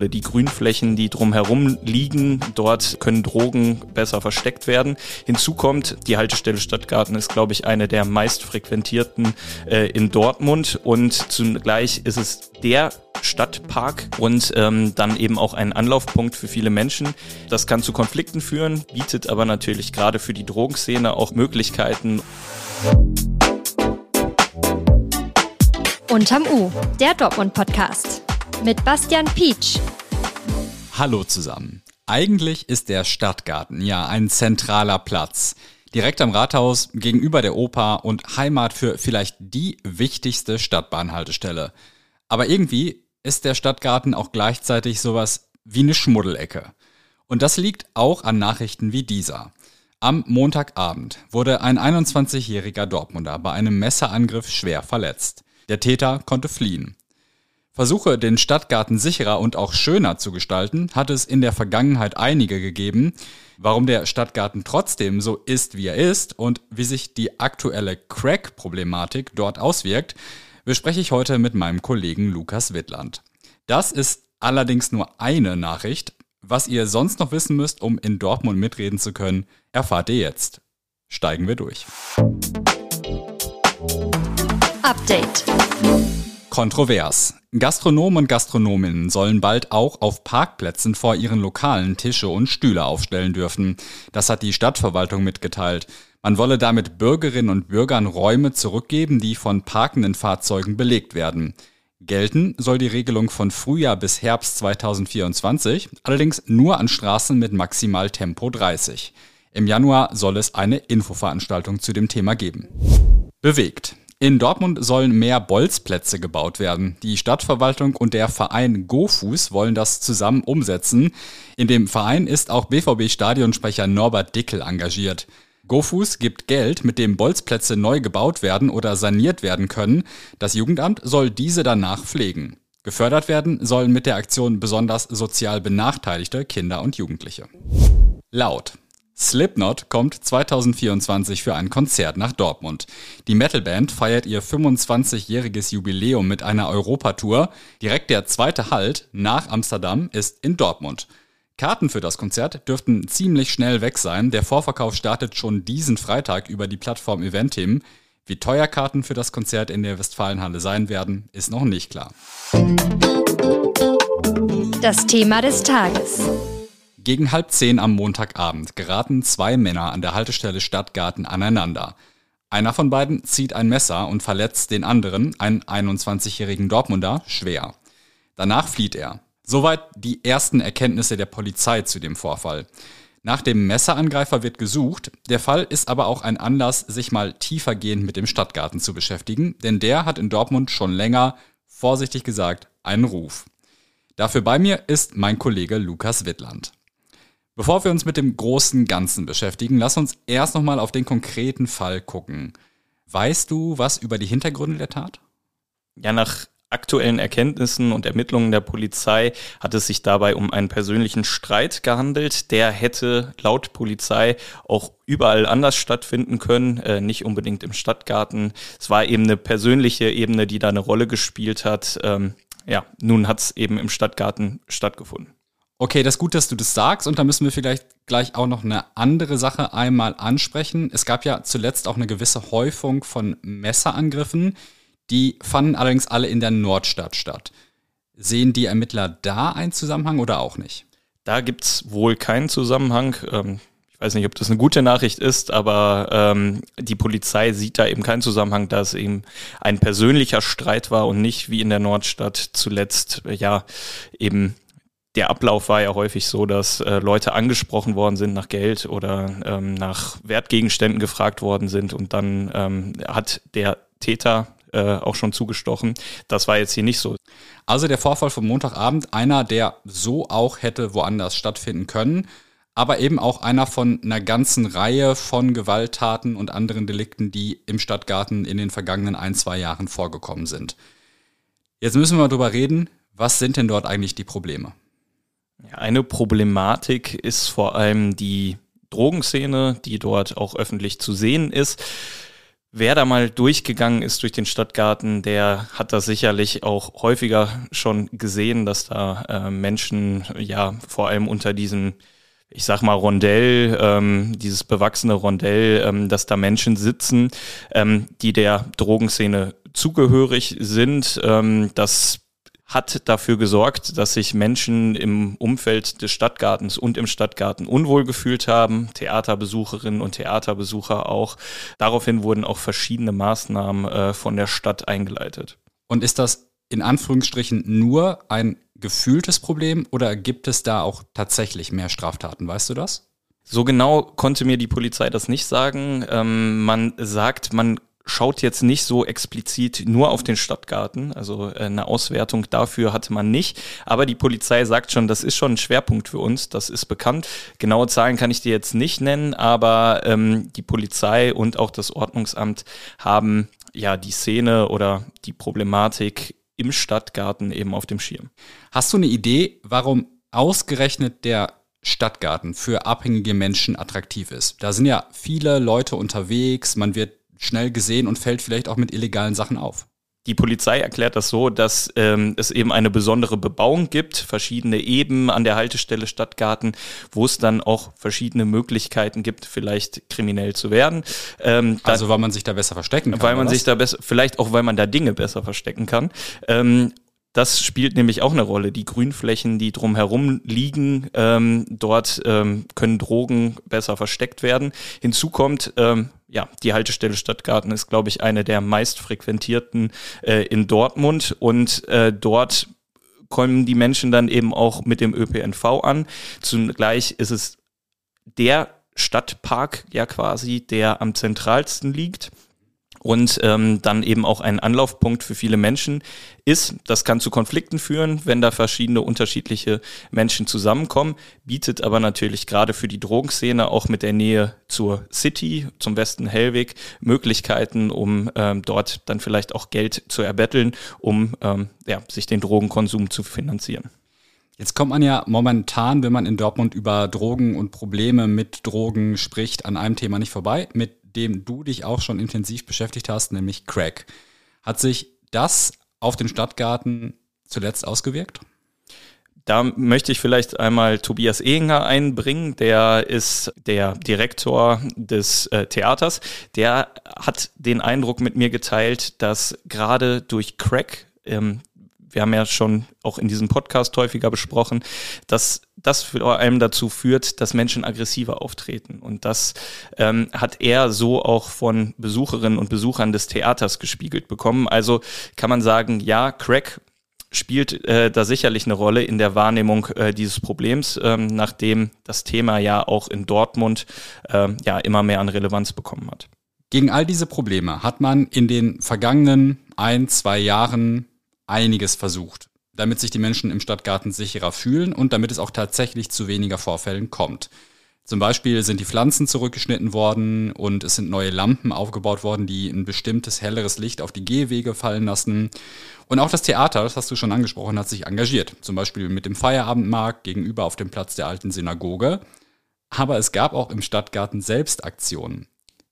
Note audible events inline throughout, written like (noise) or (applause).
Die Grünflächen, die drumherum liegen, dort können Drogen besser versteckt werden. Hinzu kommt, die Haltestelle Stadtgarten ist, glaube ich, eine der meist frequentierten äh, in Dortmund und zugleich ist es der Stadtpark und ähm, dann eben auch ein Anlaufpunkt für viele Menschen. Das kann zu Konflikten führen, bietet aber natürlich gerade für die Drogenszene auch Möglichkeiten. Unterm U, der Dortmund-Podcast mit Bastian Pietsch. Hallo zusammen. Eigentlich ist der Stadtgarten ja ein zentraler Platz. Direkt am Rathaus, gegenüber der Oper und Heimat für vielleicht die wichtigste Stadtbahnhaltestelle. Aber irgendwie ist der Stadtgarten auch gleichzeitig sowas wie eine Schmuddelecke. Und das liegt auch an Nachrichten wie dieser. Am Montagabend wurde ein 21-jähriger Dortmunder bei einem Messerangriff schwer verletzt. Der Täter konnte fliehen. Versuche, den Stadtgarten sicherer und auch schöner zu gestalten, hat es in der Vergangenheit einige gegeben. Warum der Stadtgarten trotzdem so ist, wie er ist und wie sich die aktuelle Crack-Problematik dort auswirkt, bespreche ich heute mit meinem Kollegen Lukas Wittland. Das ist allerdings nur eine Nachricht. Was ihr sonst noch wissen müsst, um in Dortmund mitreden zu können, erfahrt ihr jetzt. Steigen wir durch. Update. Kontrovers. Gastronomen und Gastronominnen sollen bald auch auf Parkplätzen vor ihren Lokalen Tische und Stühle aufstellen dürfen. Das hat die Stadtverwaltung mitgeteilt. Man wolle damit Bürgerinnen und Bürgern Räume zurückgeben, die von parkenden Fahrzeugen belegt werden. Gelten soll die Regelung von Frühjahr bis Herbst 2024, allerdings nur an Straßen mit maximal Tempo 30. Im Januar soll es eine Infoveranstaltung zu dem Thema geben. Bewegt. In Dortmund sollen mehr Bolzplätze gebaut werden. Die Stadtverwaltung und der Verein GoFuß wollen das zusammen umsetzen. In dem Verein ist auch BVB-Stadionsprecher Norbert Dickel engagiert. GoFuß gibt Geld, mit dem Bolzplätze neu gebaut werden oder saniert werden können. Das Jugendamt soll diese danach pflegen. Gefördert werden sollen mit der Aktion besonders sozial benachteiligte Kinder und Jugendliche. Laut. Slipknot kommt 2024 für ein Konzert nach Dortmund. Die Metalband feiert ihr 25-jähriges Jubiläum mit einer Europatour. Direkt der zweite Halt nach Amsterdam ist in Dortmund. Karten für das Konzert dürften ziemlich schnell weg sein. Der Vorverkauf startet schon diesen Freitag über die Plattform Eventim. Wie teuer Karten für das Konzert in der Westfalenhalle sein werden, ist noch nicht klar. Das Thema des Tages. Gegen halb zehn am Montagabend geraten zwei Männer an der Haltestelle Stadtgarten aneinander. Einer von beiden zieht ein Messer und verletzt den anderen, einen 21-jährigen Dortmunder, schwer. Danach flieht er. Soweit die ersten Erkenntnisse der Polizei zu dem Vorfall. Nach dem Messerangreifer wird gesucht. Der Fall ist aber auch ein Anlass, sich mal tiefergehend mit dem Stadtgarten zu beschäftigen, denn der hat in Dortmund schon länger, vorsichtig gesagt, einen Ruf. Dafür bei mir ist mein Kollege Lukas Wittland. Bevor wir uns mit dem großen Ganzen beschäftigen, lass uns erst nochmal auf den konkreten Fall gucken. Weißt du was über die Hintergründe der Tat? Ja, nach aktuellen Erkenntnissen und Ermittlungen der Polizei hat es sich dabei um einen persönlichen Streit gehandelt. Der hätte laut Polizei auch überall anders stattfinden können, äh, nicht unbedingt im Stadtgarten. Es war eben eine persönliche Ebene, die da eine Rolle gespielt hat. Ähm, ja, nun hat es eben im Stadtgarten stattgefunden. Okay, das ist gut, dass du das sagst und da müssen wir vielleicht gleich auch noch eine andere Sache einmal ansprechen. Es gab ja zuletzt auch eine gewisse Häufung von Messerangriffen. Die fanden allerdings alle in der Nordstadt statt. Sehen die Ermittler da einen Zusammenhang oder auch nicht? Da gibt's wohl keinen Zusammenhang. Ähm, ich weiß nicht, ob das eine gute Nachricht ist, aber ähm, die Polizei sieht da eben keinen Zusammenhang, da es eben ein persönlicher Streit war und nicht wie in der Nordstadt zuletzt, ja, eben der Ablauf war ja häufig so, dass äh, Leute angesprochen worden sind nach Geld oder ähm, nach Wertgegenständen gefragt worden sind und dann ähm, hat der Täter äh, auch schon zugestochen. Das war jetzt hier nicht so. Also der Vorfall vom Montagabend, einer, der so auch hätte woanders stattfinden können, aber eben auch einer von einer ganzen Reihe von Gewalttaten und anderen Delikten, die im Stadtgarten in den vergangenen ein, zwei Jahren vorgekommen sind. Jetzt müssen wir mal drüber reden, was sind denn dort eigentlich die Probleme? Eine Problematik ist vor allem die Drogenszene, die dort auch öffentlich zu sehen ist. Wer da mal durchgegangen ist durch den Stadtgarten, der hat das sicherlich auch häufiger schon gesehen, dass da äh, Menschen ja vor allem unter diesem ich sag mal, Rondell, ähm, dieses bewachsene Rondell, ähm, dass da Menschen sitzen, ähm, die der Drogenszene zugehörig sind. Ähm, das hat dafür gesorgt, dass sich Menschen im Umfeld des Stadtgartens und im Stadtgarten unwohl gefühlt haben, Theaterbesucherinnen und Theaterbesucher auch. Daraufhin wurden auch verschiedene Maßnahmen äh, von der Stadt eingeleitet. Und ist das in Anführungsstrichen nur ein gefühltes Problem oder gibt es da auch tatsächlich mehr Straftaten? Weißt du das? So genau konnte mir die Polizei das nicht sagen. Ähm, man sagt, man schaut jetzt nicht so explizit nur auf den Stadtgarten. Also äh, eine Auswertung dafür hatte man nicht. Aber die Polizei sagt schon, das ist schon ein Schwerpunkt für uns, das ist bekannt. Genaue Zahlen kann ich dir jetzt nicht nennen, aber ähm, die Polizei und auch das Ordnungsamt haben ja die Szene oder die Problematik im Stadtgarten eben auf dem Schirm. Hast du eine Idee, warum ausgerechnet der Stadtgarten für abhängige Menschen attraktiv ist? Da sind ja viele Leute unterwegs, man wird schnell gesehen und fällt vielleicht auch mit illegalen Sachen auf. Die Polizei erklärt das so, dass ähm, es eben eine besondere Bebauung gibt, verschiedene Eben an der Haltestelle Stadtgarten, wo es dann auch verschiedene Möglichkeiten gibt, vielleicht kriminell zu werden. Ähm, also weil man sich da besser verstecken kann. Weil man sich da besser, vielleicht auch weil man da Dinge besser verstecken kann. Ähm, das spielt nämlich auch eine Rolle. Die Grünflächen, die drumherum liegen, ähm, dort ähm, können Drogen besser versteckt werden. Hinzu kommt, ähm, ja, die Haltestelle Stadtgarten ist, glaube ich, eine der meist frequentierten äh, in Dortmund und äh, dort kommen die Menschen dann eben auch mit dem ÖPNV an. Zugleich ist es der Stadtpark ja quasi, der am zentralsten liegt und ähm, dann eben auch ein Anlaufpunkt für viele Menschen ist. Das kann zu Konflikten führen, wenn da verschiedene unterschiedliche Menschen zusammenkommen, bietet aber natürlich gerade für die Drogenszene auch mit der Nähe zur City, zum Westen Hellweg, Möglichkeiten, um ähm, dort dann vielleicht auch Geld zu erbetteln, um ähm, ja, sich den Drogenkonsum zu finanzieren. Jetzt kommt man ja momentan, wenn man in Dortmund über Drogen und Probleme mit Drogen spricht, an einem Thema nicht vorbei, mit dem du dich auch schon intensiv beschäftigt hast, nämlich Crack. Hat sich das auf den Stadtgarten zuletzt ausgewirkt? Da möchte ich vielleicht einmal Tobias Ehinger einbringen, der ist der Direktor des äh, Theaters. Der hat den Eindruck mit mir geteilt, dass gerade durch Crack ähm, wir haben ja schon auch in diesem Podcast häufiger besprochen, dass das vor allem dazu führt, dass Menschen aggressiver auftreten. Und das ähm, hat er so auch von Besucherinnen und Besuchern des Theaters gespiegelt bekommen. Also kann man sagen, ja, Crack spielt äh, da sicherlich eine Rolle in der Wahrnehmung äh, dieses Problems, ähm, nachdem das Thema ja auch in Dortmund äh, ja immer mehr an Relevanz bekommen hat. Gegen all diese Probleme hat man in den vergangenen ein, zwei Jahren einiges versucht, damit sich die Menschen im Stadtgarten sicherer fühlen und damit es auch tatsächlich zu weniger Vorfällen kommt. Zum Beispiel sind die Pflanzen zurückgeschnitten worden und es sind neue Lampen aufgebaut worden, die ein bestimmtes helleres Licht auf die Gehwege fallen lassen. Und auch das Theater, das hast du schon angesprochen, hat sich engagiert. Zum Beispiel mit dem Feierabendmarkt gegenüber auf dem Platz der alten Synagoge. Aber es gab auch im Stadtgarten selbst Aktionen.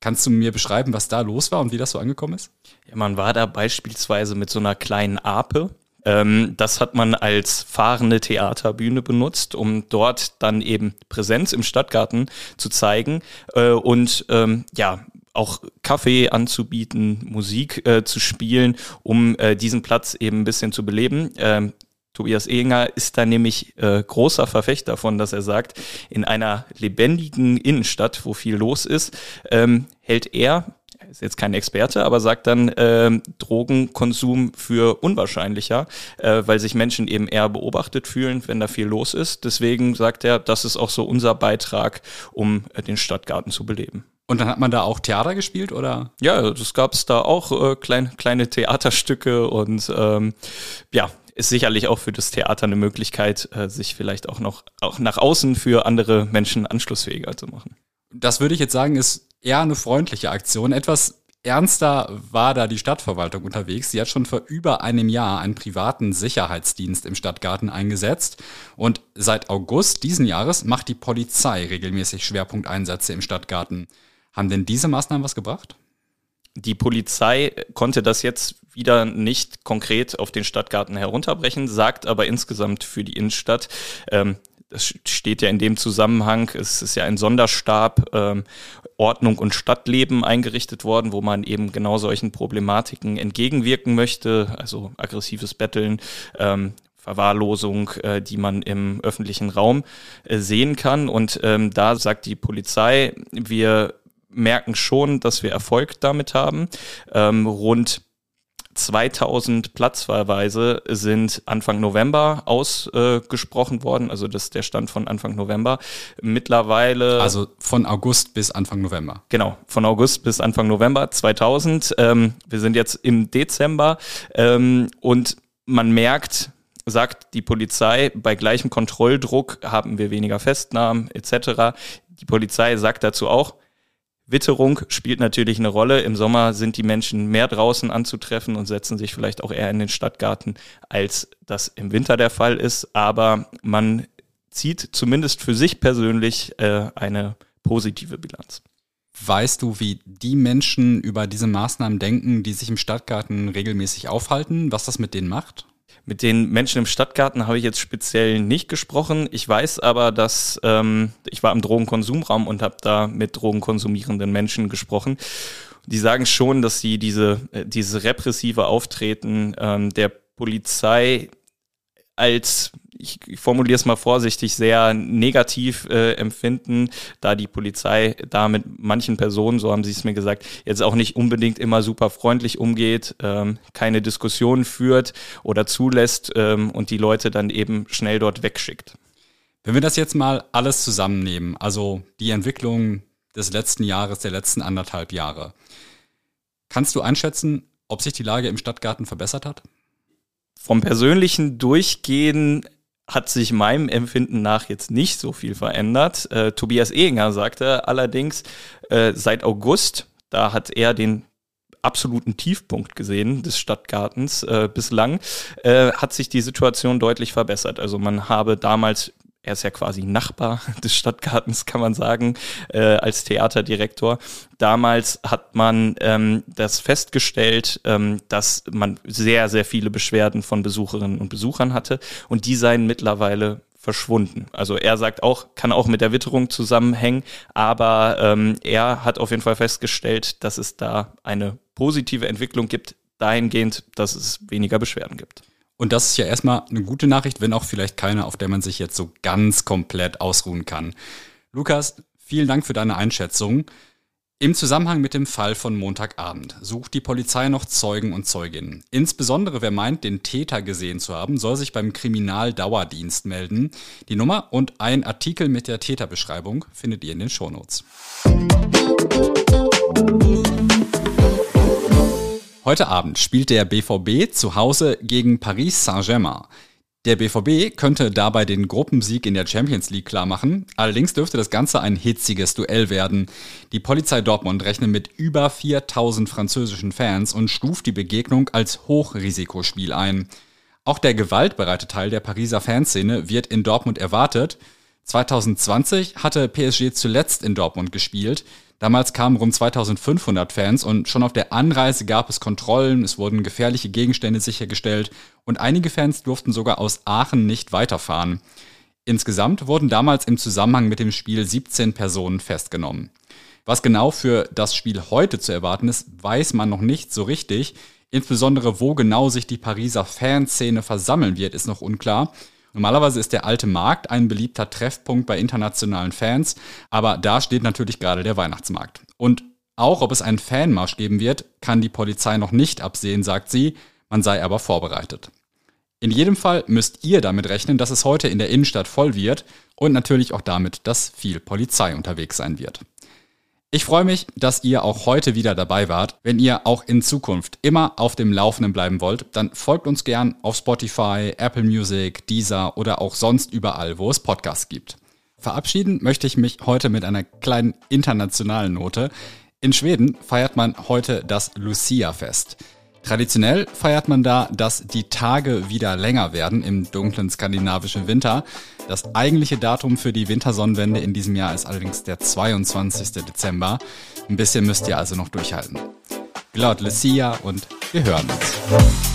Kannst du mir beschreiben, was da los war und wie das so angekommen ist? Ja, man war da beispielsweise mit so einer kleinen Ape. Ähm, das hat man als fahrende Theaterbühne benutzt, um dort dann eben Präsenz im Stadtgarten zu zeigen äh, und ähm, ja, auch Kaffee anzubieten, Musik äh, zu spielen, um äh, diesen Platz eben ein bisschen zu beleben. Ähm, Tobias Ehinger ist da nämlich äh, großer Verfechter davon, dass er sagt, in einer lebendigen Innenstadt, wo viel los ist, ähm, hält er, er ist jetzt kein Experte, aber sagt dann ähm, Drogenkonsum für unwahrscheinlicher, äh, weil sich Menschen eben eher beobachtet fühlen, wenn da viel los ist. Deswegen sagt er, das ist auch so unser Beitrag, um äh, den Stadtgarten zu beleben. Und dann hat man da auch Theater gespielt, oder? Ja, das gab es da auch äh, klein, kleine Theaterstücke und ähm, ja, ist sicherlich auch für das Theater eine Möglichkeit, äh, sich vielleicht auch noch auch nach außen für andere Menschen anschlussfähiger zu machen. Das würde ich jetzt sagen, ist eher eine freundliche Aktion. Etwas ernster war da die Stadtverwaltung unterwegs. Sie hat schon vor über einem Jahr einen privaten Sicherheitsdienst im Stadtgarten eingesetzt. Und seit August diesen Jahres macht die Polizei regelmäßig Schwerpunkteinsätze im Stadtgarten. Haben denn diese Maßnahmen was gebracht? Die Polizei konnte das jetzt wieder nicht konkret auf den Stadtgarten herunterbrechen, sagt aber insgesamt für die Innenstadt, ähm, das steht ja in dem Zusammenhang, es ist ja ein Sonderstab ähm, Ordnung und Stadtleben eingerichtet worden, wo man eben genau solchen Problematiken entgegenwirken möchte, also aggressives Betteln, ähm, Verwahrlosung, äh, die man im öffentlichen Raum äh, sehen kann. Und ähm, da sagt die Polizei, wir merken schon, dass wir Erfolg damit haben. Ähm, rund 2000 Platzwahlweise sind Anfang November ausgesprochen äh, worden. Also das ist der Stand von Anfang November. Mittlerweile. Also von August bis Anfang November. Genau, von August bis Anfang November 2000. Ähm, wir sind jetzt im Dezember ähm, und man merkt, sagt die Polizei, bei gleichem Kontrolldruck haben wir weniger Festnahmen etc. Die Polizei sagt dazu auch, Witterung spielt natürlich eine Rolle. Im Sommer sind die Menschen mehr draußen anzutreffen und setzen sich vielleicht auch eher in den Stadtgarten, als das im Winter der Fall ist. Aber man zieht zumindest für sich persönlich äh, eine positive Bilanz. Weißt du, wie die Menschen über diese Maßnahmen denken, die sich im Stadtgarten regelmäßig aufhalten, was das mit denen macht? Mit den Menschen im Stadtgarten habe ich jetzt speziell nicht gesprochen. Ich weiß aber, dass ähm, ich war im Drogenkonsumraum und habe da mit drogenkonsumierenden Menschen gesprochen. Die sagen schon, dass sie diese, äh, diese repressive Auftreten ähm, der Polizei als, ich, formuliere es mal vorsichtig, sehr negativ äh, empfinden, da die Polizei da mit manchen Personen, so haben sie es mir gesagt, jetzt auch nicht unbedingt immer super freundlich umgeht, ähm, keine Diskussion führt oder zulässt ähm, und die Leute dann eben schnell dort wegschickt. Wenn wir das jetzt mal alles zusammennehmen, also die Entwicklung des letzten Jahres, der letzten anderthalb Jahre, kannst du einschätzen, ob sich die Lage im Stadtgarten verbessert hat? Vom persönlichen Durchgehen hat sich meinem Empfinden nach jetzt nicht so viel verändert. Äh, Tobias Ehinger sagte allerdings, äh, seit August, da hat er den absoluten Tiefpunkt gesehen des Stadtgartens äh, bislang, äh, hat sich die Situation deutlich verbessert. Also man habe damals er ist ja quasi Nachbar (laughs) des Stadtgartens, kann man sagen, äh, als Theaterdirektor. Damals hat man ähm, das festgestellt, ähm, dass man sehr, sehr viele Beschwerden von Besucherinnen und Besuchern hatte und die seien mittlerweile verschwunden. Also er sagt auch, kann auch mit der Witterung zusammenhängen, aber ähm, er hat auf jeden Fall festgestellt, dass es da eine positive Entwicklung gibt, dahingehend, dass es weniger Beschwerden gibt. Und das ist ja erstmal eine gute Nachricht, wenn auch vielleicht keine, auf der man sich jetzt so ganz komplett ausruhen kann. Lukas, vielen Dank für deine Einschätzung. Im Zusammenhang mit dem Fall von Montagabend sucht die Polizei noch Zeugen und Zeuginnen. Insbesondere wer meint, den Täter gesehen zu haben, soll sich beim Kriminaldauerdienst melden. Die Nummer und ein Artikel mit der Täterbeschreibung findet ihr in den Shownotes. Heute Abend spielt der BVB zu Hause gegen Paris Saint-Germain. Der BVB könnte dabei den Gruppensieg in der Champions League klarmachen. Allerdings dürfte das Ganze ein hitziges Duell werden. Die Polizei Dortmund rechnet mit über 4000 französischen Fans und stuft die Begegnung als Hochrisikospiel ein. Auch der gewaltbereite Teil der Pariser Fanszene wird in Dortmund erwartet. 2020 hatte PSG zuletzt in Dortmund gespielt. Damals kamen rund 2500 Fans und schon auf der Anreise gab es Kontrollen, es wurden gefährliche Gegenstände sichergestellt und einige Fans durften sogar aus Aachen nicht weiterfahren. Insgesamt wurden damals im Zusammenhang mit dem Spiel 17 Personen festgenommen. Was genau für das Spiel heute zu erwarten ist, weiß man noch nicht so richtig. Insbesondere wo genau sich die Pariser Fanszene versammeln wird, ist noch unklar. Normalerweise ist der alte Markt ein beliebter Treffpunkt bei internationalen Fans, aber da steht natürlich gerade der Weihnachtsmarkt. Und auch ob es einen Fanmarsch geben wird, kann die Polizei noch nicht absehen, sagt sie, man sei aber vorbereitet. In jedem Fall müsst ihr damit rechnen, dass es heute in der Innenstadt voll wird und natürlich auch damit, dass viel Polizei unterwegs sein wird. Ich freue mich, dass ihr auch heute wieder dabei wart. Wenn ihr auch in Zukunft immer auf dem Laufenden bleiben wollt, dann folgt uns gern auf Spotify, Apple Music, Deezer oder auch sonst überall, wo es Podcasts gibt. Verabschieden möchte ich mich heute mit einer kleinen internationalen Note. In Schweden feiert man heute das Lucia-Fest. Traditionell feiert man da, dass die Tage wieder länger werden im dunklen skandinavischen Winter. Das eigentliche Datum für die Wintersonnenwende in diesem Jahr ist allerdings der 22. Dezember. Ein bisschen müsst ihr also noch durchhalten. Laut Lucia und wir hören uns.